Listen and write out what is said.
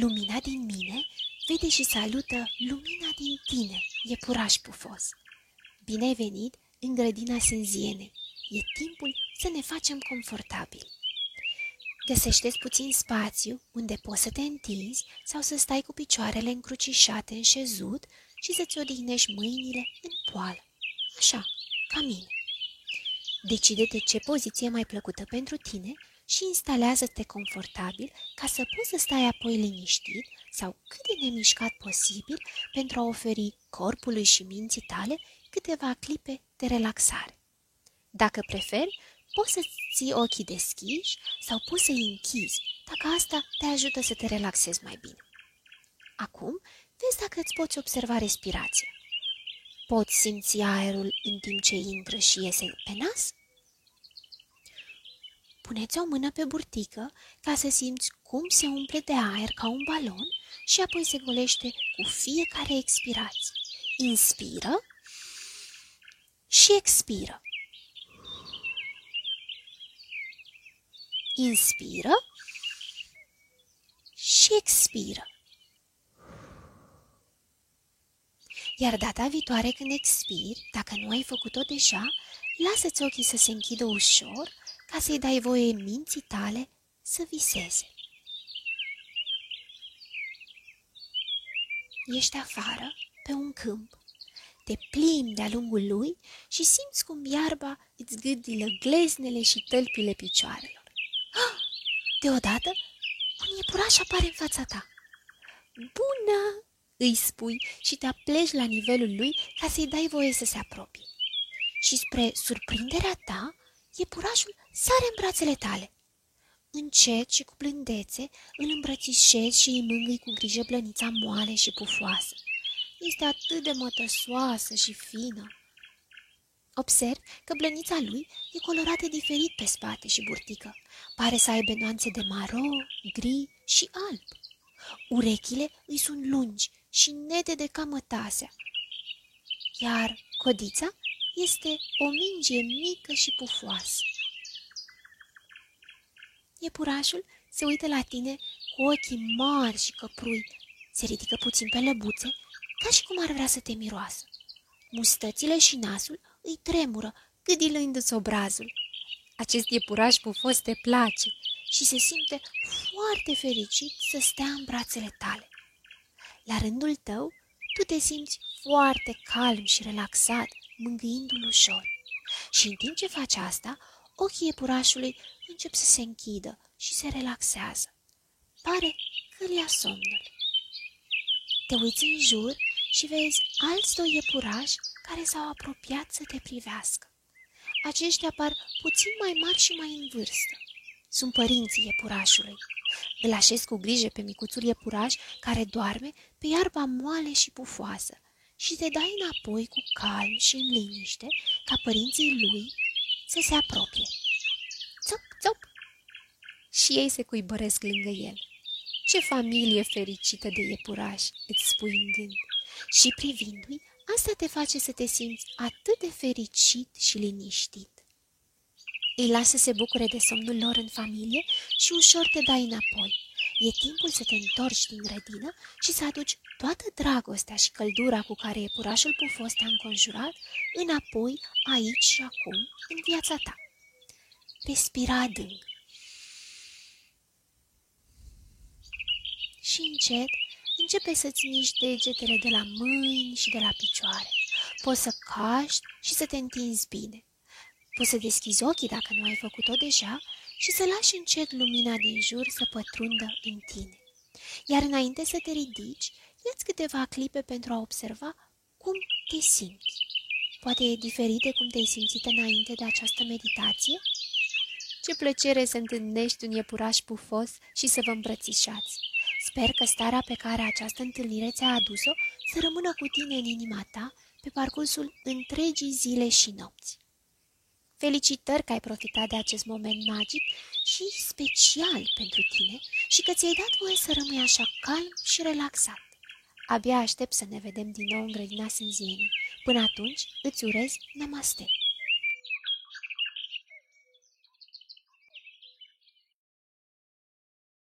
Lumina din mine vede și salută lumina din tine, iepuraș pufos. Bine ai venit în grădina sânzienei. E timpul să ne facem confortabil. Găsește-ți puțin spațiu unde poți să te întinzi sau să stai cu picioarele încrucișate în șezut și să-ți odihnești mâinile în poală. Așa, ca mine. Decide-te ce poziție e mai plăcută pentru tine și instalează-te confortabil ca să poți să stai apoi liniștit sau cât de nemișcat posibil pentru a oferi corpului și minții tale câteva clipe de relaxare. Dacă preferi, poți să ții ochii deschiși sau poți să-i închizi, dacă asta te ajută să te relaxezi mai bine. Acum, vezi dacă îți poți observa respirația. Poți simți aerul în timp ce intră și iese pe nas? Puneți o mână pe burtică ca să simți cum se umple de aer ca un balon și apoi se golește cu fiecare expirație. Inspiră și expiră. Inspiră și expiră. Iar data viitoare când expiri, dacă nu ai făcut-o deja, lasă-ți ochii să se închidă ușor ca să-i dai voie minții tale să viseze. Ești afară, pe un câmp, te plimbi de-a lungul lui și simți cum iarba îți gâdilă gleznele și tălpile picioarelor. Ah! Deodată, un iepuraș apare în fața ta. Bună! îi spui și te apleci la nivelul lui ca să-i dai voie să se apropie. Și spre surprinderea ta, iepurașul sare în brațele tale. Încet și cu blândețe îl îmbrățișezi și îi mângâi cu grijă blănița moale și pufoasă. Este atât de mătăsoasă și fină. Observ că blănița lui e colorată diferit pe spate și burtică. Pare să aibă nuanțe de maro, gri și alb. Urechile îi sunt lungi și nete de camătasea. Iar codița este o minge mică și pufoasă. Iepurașul se uită la tine cu ochii mari și căprui, se ridică puțin pe lăbuțe, ca și cum ar vrea să te miroasă. Mustățile și nasul îi tremură, gâdilându-ți obrazul. Acest iepuraș pufos te place și se simte foarte fericit să stea în brațele tale. La rândul tău, tu te simți foarte calm și relaxat, mângâindu-l ușor. Și în timp ce faci asta, ochii iepurașului încep să se închidă și se relaxează. Pare că îl ia somnul. Te uiți în jur și vezi alți doi iepurași care s-au apropiat să te privească. Aceștia par puțin mai mari și mai în vârstă. Sunt părinții iepurașului. Îl așez cu grijă pe micuțul iepuraș care doarme pe iarba moale și pufoasă și te dai înapoi cu calm și în liniște ca părinții lui să se apropie. Țop, țop! Și ei se cuibăresc lângă el. Ce familie fericită de iepuraș, îți spui în gând. Și privindu-i, asta te face să te simți atât de fericit și liniștit. Îi lasă să se bucure de somnul lor în familie și ușor te dai înapoi. E timpul să te întorci din grădină și să aduci toată dragostea și căldura cu care iepurașul pufos te-a înconjurat înapoi, aici și acum, în viața ta. Respira adânc. Și încet începe să-ți miști degetele de la mâini și de la picioare. Poți să caști și să te întinzi bine. Poți să deschizi ochii dacă nu ai făcut-o deja și să lași încet lumina din jur să pătrundă în tine. Iar înainte să te ridici, ia-ți câteva clipe pentru a observa cum te simți. Poate e diferit de cum te-ai simțit înainte de această meditație? Ce plăcere să întâlnești un iepuraș pufos și să vă îmbrățișați! Sper că starea pe care această întâlnire ți-a adus-o să rămână cu tine în inima ta pe parcursul întregii zile și nopți. Felicitări că ai profitat de acest moment magic și special pentru tine și că ți-ai dat voie să rămâi așa calm și relaxat. Abia aștept să ne vedem din nou în grădina Sânzienii. Până atunci, îți urez namaste!